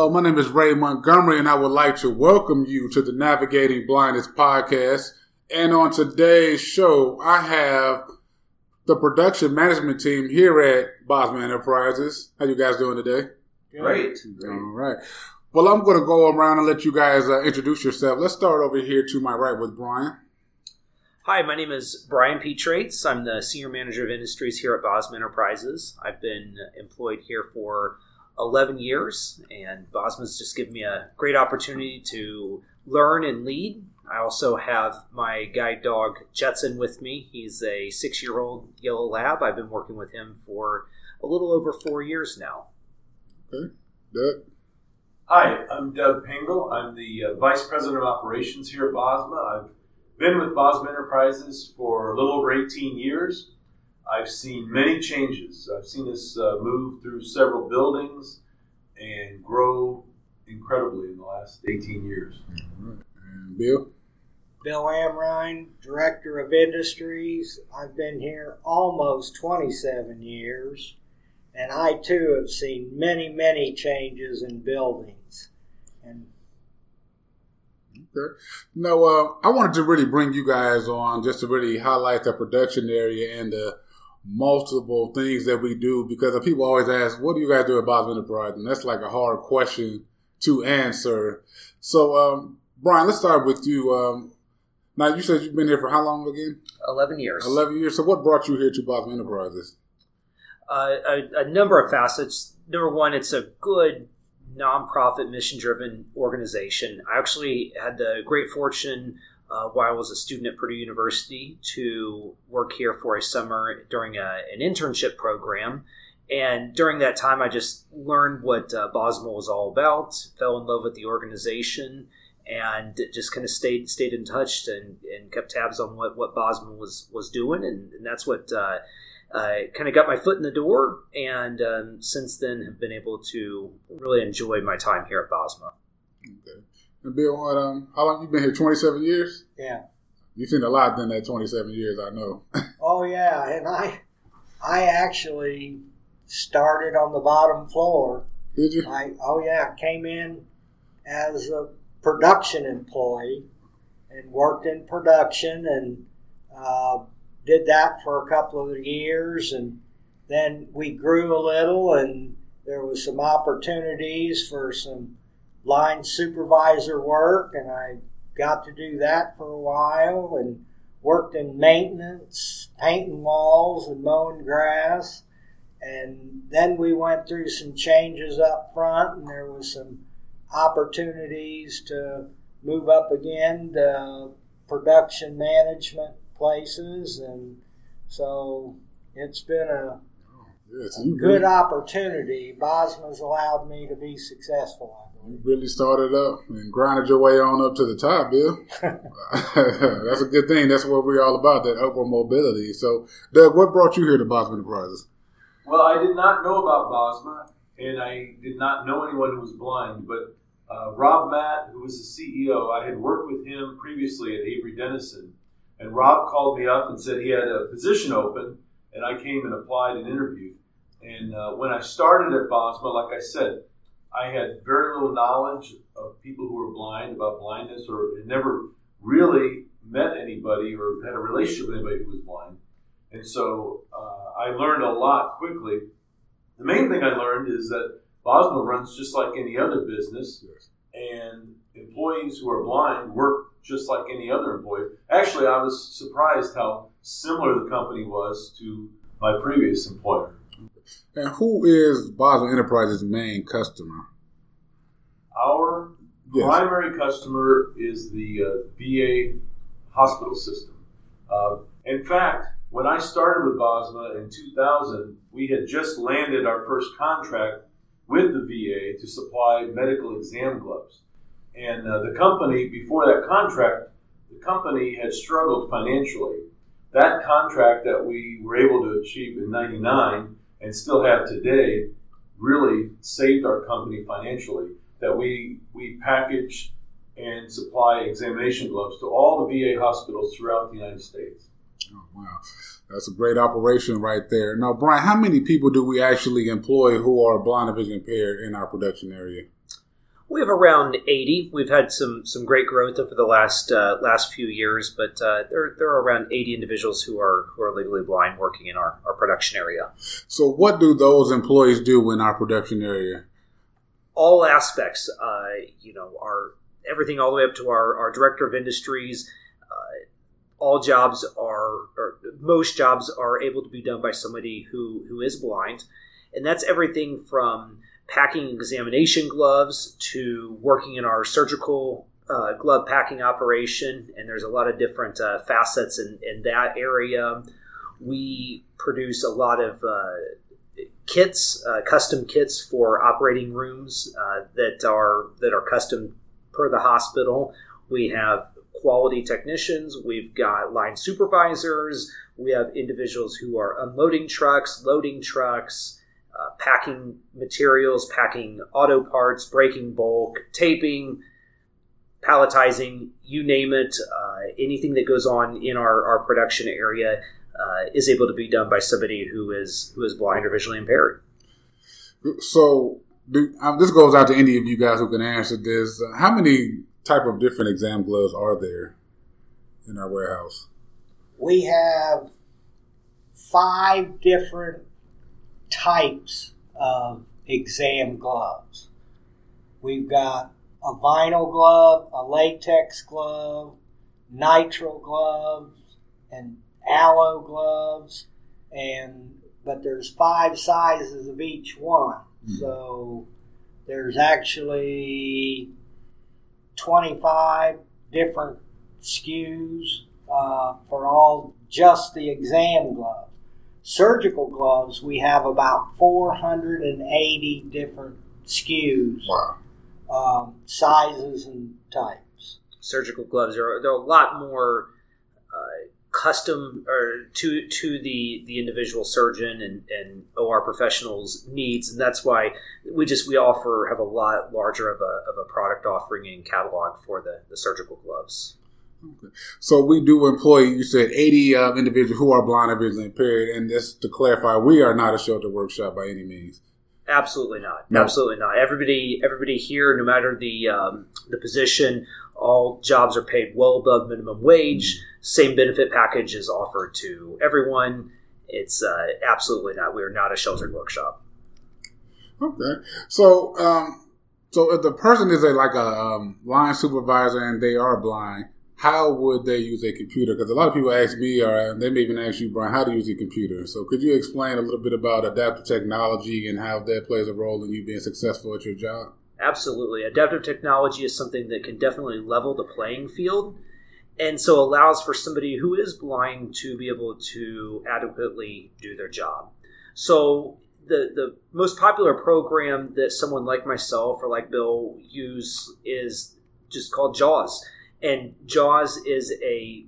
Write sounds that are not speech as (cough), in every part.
Hello, my name is Ray Montgomery, and I would like to welcome you to the Navigating Blindness podcast. And on today's show, I have the production management team here at Bosma Enterprises. How you guys doing today? Great. All right. Well, I'm going to go around and let you guys uh, introduce yourself. Let's start over here to my right with Brian. Hi, my name is Brian P. Traits. I'm the Senior Manager of Industries here at Bosma Enterprises. I've been employed here for 11 years, and Bosma's just given me a great opportunity to learn and lead. I also have my guide dog Jetson with me. He's a six year old yellow lab. I've been working with him for a little over four years now. Okay. Doug. Hi, I'm Doug Pingle. I'm the uh, Vice President of Operations here at Bosma. I've been with Bosma Enterprises for a little over 18 years. I've seen many changes. I've seen us uh, move through several buildings and grow incredibly in the last 18 years. And Bill. Bill Amrine, Director of Industries. I've been here almost 27 years, and I too have seen many, many changes in buildings. And Okay. No, uh, I wanted to really bring you guys on just to really highlight the production area and the multiple things that we do because people always ask, what do you guys do at Bosma Enterprise? And that's like a hard question to answer. So, um, Brian, let's start with you. Um, now, you said you've been here for how long again? 11 years. 11 years. So, what brought you here to Bosma Enterprises? Uh, a, a number of facets. Number one, it's a good nonprofit mission driven organization. I actually had the great fortune uh, while I was a student at Purdue University to work here for a summer during a, an internship program. And during that time, I just learned what uh, Bosma was all about, fell in love with the organization, and just kind of stayed stayed in touch and, and kept tabs on what, what Bosma was was doing. And, and that's what uh, uh, kind of got my foot in the door. And um, since then, have been able to really enjoy my time here at Bosma. Okay. And Bill, what, um, how long you been here? 27 years? yeah. You've seen a lot in that 27 years, I know. (laughs) Oh yeah, and I I actually started on the bottom floor. Did you? I oh yeah, came in as a production employee and worked in production and uh, did that for a couple of years and then we grew a little and there was some opportunities for some line supervisor work and I got to do that for a while and worked in maintenance, painting walls and mowing grass. And then we went through some changes up front and there was some opportunities to move up again to production management places and so it's been a oh, Yes, you good opportunity. Bosma's allowed me to be successful, you really started up and grinded your way on up to the top, Bill. (laughs) (laughs) That's a good thing. That's what we're all about, that upward mobility. So, Doug, what brought you here to Bosma Enterprises? Well, I did not know about Bosma, and I did not know anyone who was blind, but uh, Rob Matt, who was the CEO, I had worked with him previously at Avery Dennison, and Rob called me up and said he had a position open, and I came and applied and interviewed. And uh, when I started at Bosma, like I said, I had very little knowledge of people who were blind about blindness, or had never really met anybody or had a relationship with anybody who was blind. And so uh, I learned a lot quickly. The main thing I learned is that Bosma runs just like any other business, Yes. and employees who are blind work just like any other employee. Actually, I was surprised how similar the company was to my previous employer. And who is Bosma Enterprises' main customer? Our Yes. primary customer is the uh, VA hospital system. Uh, in fact, when I started with Bosma in 2000, we had just landed our first contract with the VA to supply medical exam gloves. And uh, the company, before that contract, the company had struggled financially. That contract that we were able to achieve in 99 and still have today really saved our company financially that we we package and supply examination gloves to all the VA hospitals throughout the United States. Oh, wow. That's a great operation right there. Now, Brian, how many people do we actually employ who are blind or vision impaired in our production area? We have around 80. We've had some some great growth over the last uh, last few years, but uh, there, there are around 80 individuals who are who are legally blind working in our, our production area. So, what do those employees do in our production area? All aspects, uh, you know, are everything all the way up to our, our director of industries. Uh, all jobs are, or most jobs are able to be done by somebody who, who is blind. And that's everything from packing examination gloves to working in our surgical uh, glove packing operation. And there's a lot of different uh, facets in, in that area. We produce a lot of uh, kits, uh, custom kits for operating rooms uh, that are that are custom per the hospital. We have quality technicians. We've got line supervisors. We have individuals who are unloading trucks, loading trucks uh, packing materials, packing auto parts, breaking bulk, taping, palletizing, you name it. Uh, anything that goes on in our, our production area uh, is able to be done by somebody who is who is blind or visually impaired. So do, um, this goes out to any of you guys who can answer this. Uh, how many type of different exam gloves are there in our warehouse? We have five different types of exam gloves. We've got a vinyl glove, a latex glove, nitrile gloves, and aloe gloves, and but there's five sizes of each one. Mm-hmm. So there's actually 25 different SKUs uh, for all just the exam gloves surgical gloves, we have about 480 different SKUs, wow. um, sizes, and types. Surgical gloves are they're a lot more uh, custom or to to the the individual surgeon and, and OR professionals needs, and that's why we just we offer have a lot larger of a, of a product offering and catalog for the, the surgical gloves. Okay. So we do employ, you said 80 uh, individuals who are blind or visually impaired. And just to clarify, we are not a shelter workshop by any means. Absolutely not. No. Absolutely not. Everybody, everybody here, no matter the um, the position, all jobs are paid well above minimum wage. Mm-hmm. Same benefit package is offered to everyone. It's uh, absolutely not. We are not a sheltered workshop. Okay. So, um, so if the person is a like a um, line supervisor and they are blind, how would they use a computer? Because a lot of people ask me, or they may even ask you, Brian, how to use a computer. So could you explain a little bit about adaptive technology and how that plays a role in you being successful at your job? Absolutely. Adaptive technology is something that can definitely level the playing field and so allows for somebody who is blind to be able to adequately do their job. So the the most popular program that someone like myself or like Bill use is just called JAWS and JAWS is a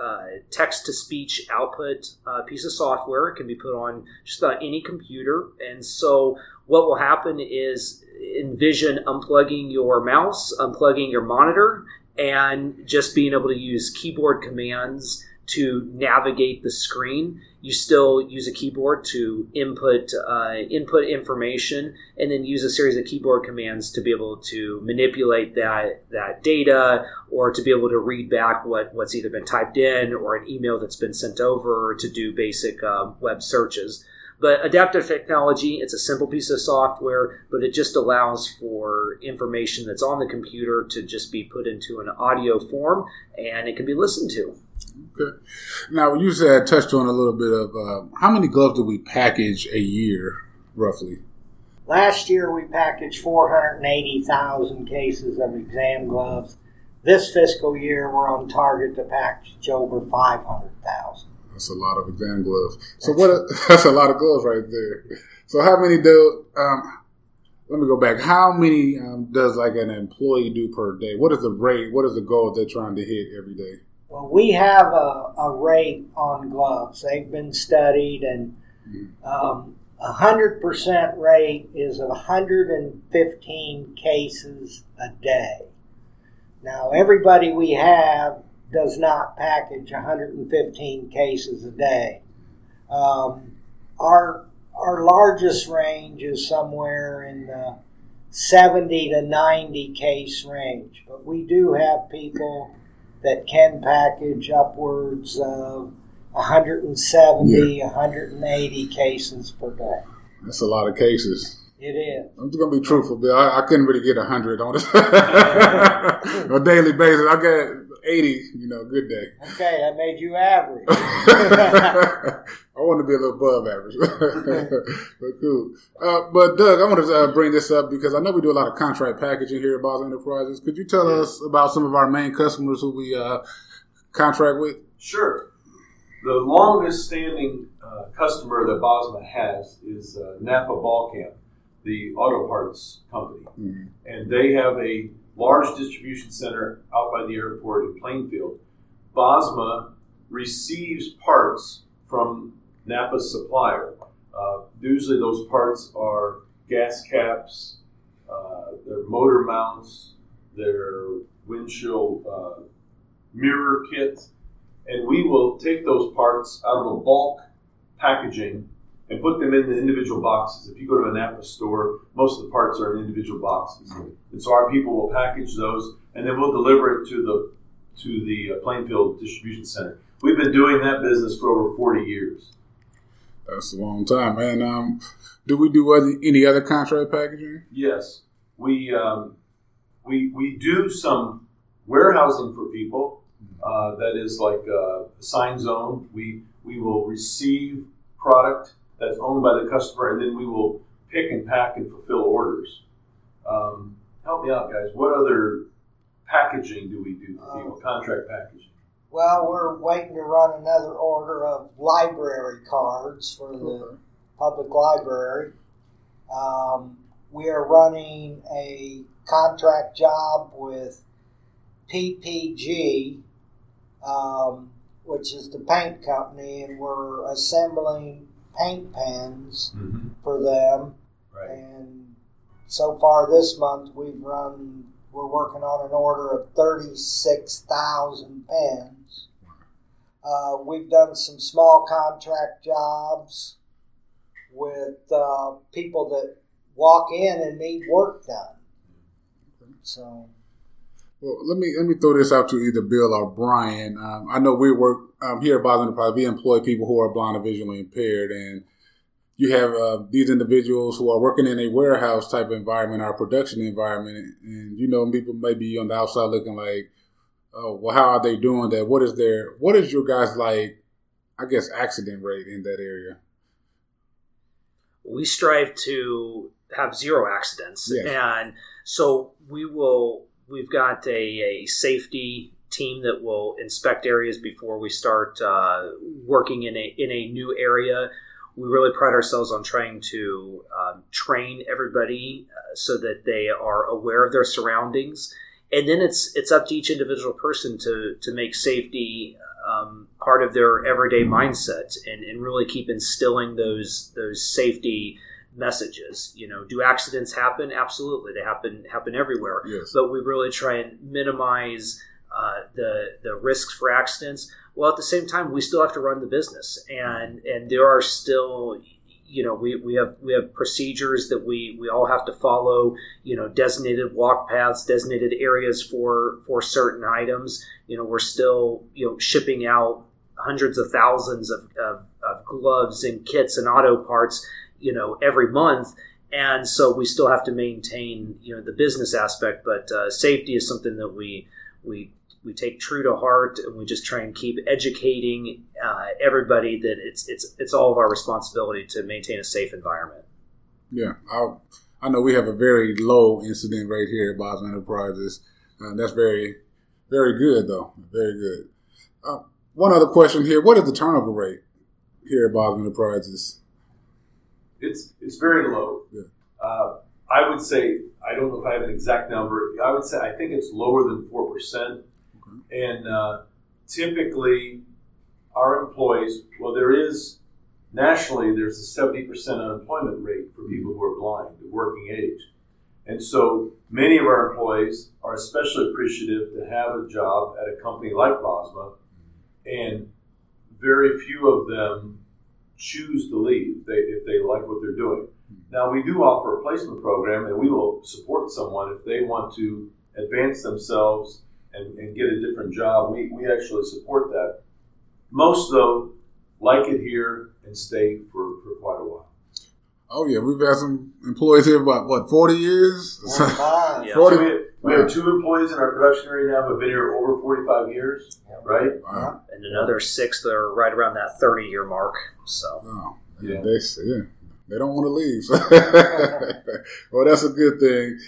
uh, text to speech output uh, piece of software. It can be put on just about any computer. And so, what will happen is envision unplugging your mouse, unplugging your monitor, and just being able to use keyboard commands to navigate the screen. You still use a keyboard to input uh, input information, and then use a series of keyboard commands to be able to manipulate that that data, or to be able to read back what what's either been typed in or an email that's been sent over, to do basic um, web searches. But adaptive technology, it's a simple piece of software, but it just allows for information that's on the computer to just be put into an audio form and it can be listened to. Okay. Now, you said I touched on a little bit of uh, how many gloves do we package a year, roughly? Last year, we packaged 480,000 cases of exam gloves. This fiscal year, we're on target to package over 500,000. That's a lot of exam gloves. So what? A, (laughs) that's a lot of gloves right there. So how many do? Um, let me go back. How many um, does like an employee do per day? What is the rate? What is the goal they're trying to hit every day? Well, we have a, a rate on gloves. They've been studied, and um, a hundred percent rate is 115 cases a day. Now, everybody we have does not package 115 cases a day. Um, our our largest range is somewhere in the 70 to 90 case range. But we do have people that can package upwards of 170, 180 cases per day. That's a lot of cases. It is. I'm just gonna be truthful, Bill. I, I couldn't really get hundred on (laughs) (laughs) on a daily basis. I got eighty. You know, good day. Okay, that made you average. (laughs) I want to be a little above average, (laughs) but cool. Uh, but Doug, I want to uh, bring this up because I know we do a lot of contract packaging here at Bosma Enterprises. Could you tell Yeah. us about some of our main customers who we uh, contract with? Sure. The longest standing uh, customer that Bosma has is uh, Napa Balkamp, the auto parts company. Mhm. And they have a large distribution center out by the airport in Plainfield. Bosma receives parts from Napa's supplier. Uh, usually, those parts are gas caps, uh, their motor mounts, their windshield uh, mirror kit, and we will take those parts out of a bulk packaging and put them in the individual boxes. If you go to a Napa store, most of the parts are in individual boxes, and so our people will package those, and then we'll deliver it to the to the uh, Plainfield distribution center. We've been doing that business for over forty years. That's a long time, man. Um, do we do other, any other contract packaging? Yes, we um, we we do some warehousing for people. Uh, that is like uh, sign zone. We we will receive product that's owned by the customer, and then we will pick and pack and fulfill orders. Um, help me out, guys. What other packaging do we do for people? Contract packaging. Well, we're waiting to run another order of library cards for the public library. Um, we are running a contract job with PPG, um, which is the paint company, and we're assembling paint pens Mm-hmm. for them. Right. And so far this month, we've run, we're working on an order of 36,000 pens. Uh, we've done some small contract jobs with uh, people that walk in and need work done. So, Well, let me let me throw this out to either Bill or Brian. Um, I know we work um, here at Bosma Enterprise. We employ people who are blind or visually impaired, and you have uh, these individuals who are working in a warehouse type environment or production environment, and you know people may be on the outside looking like, oh, well, how are they doing that? What is their what is your guys like? I guess accident rate in that area. we strive to have zero accidents Yes. and so we will we've got a, a safety team that will inspect areas before we start uh, working in a in a new area. We really pride ourselves on trying to um, train everybody uh, so that they are aware of their surroundings. And then it's it's up to each individual person to to make safety um, part of their everyday mindset and, and really keep instilling those those safety messages. You know, do accidents happen? Absolutely, they happen happen everywhere. Yes. But we really try and minimize uh, the the risks for accidents. While at the same time, we still have to run the business, and and there are still you know we, we have we have procedures that we we all have to follow you know designated walk paths designated areas for for certain items you know we're still you know shipping out hundreds of thousands of, of, of gloves and kits and auto parts you know every month and so we still have to maintain you know the business aspect but uh, safety is something that we we we take true to heart and we just try and keep educating uh, everybody that it's it's it's all of our responsibility to maintain a safe environment Yeah, I, I know we have a very low incident rate here at Bosma Enterprises. Uh, that's very, very good, though. Very good. Uh, one other question here: What is the turnover rate here at Bosma Enterprises? It's it's very low. Yeah. Uh, I would say I don't know if I have an exact number. I would say I think it's lower than four percent. And uh, typically, our employees, well, there is nationally there's a seventy percent unemployment rate for people who are blind at working age, and so many of our employees are especially appreciative to have a job at a company like Bosma, and very few of them choose to leave they, if they like what they're doing. Now we do offer a placement program, and we will support someone if they want to advance themselves and, and get a different job. We, we actually support that. Most though like it here and stay for, for quite a while. Oh yeah, we've had some employees here about what forty years. Forty-five. Yeah. So 40 we, we have two employees in our production area now who have been here over 45 years, right? Wow. and another six that are right around that 30 year mark. So Oh, Yeah. They, yeah, they don't want to leave. (laughs) well, that's a good thing.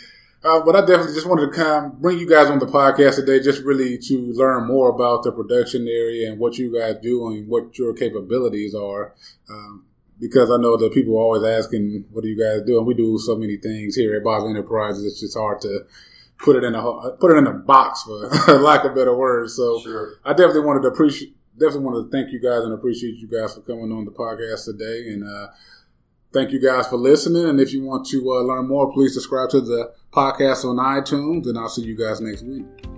Uh, but I definitely just wanted to come bring you guys on the podcast today, just really to learn more about the production area and what you guys do and what your capabilities are. Um, because I know that people are always asking, "What do you guys do?" And we do so many things here at Bosma Enterprises. It's just hard to put it in a put it in a box, for (laughs) lack of better words. So Sure. I definitely wanted to appreciate, definitely wanted to thank you guys and appreciate you guys for coming on the podcast today. And uh, thank you guys for listening. And if you want to uh, learn more, please subscribe to the podcast on iTunes. And I'll see you guys next week.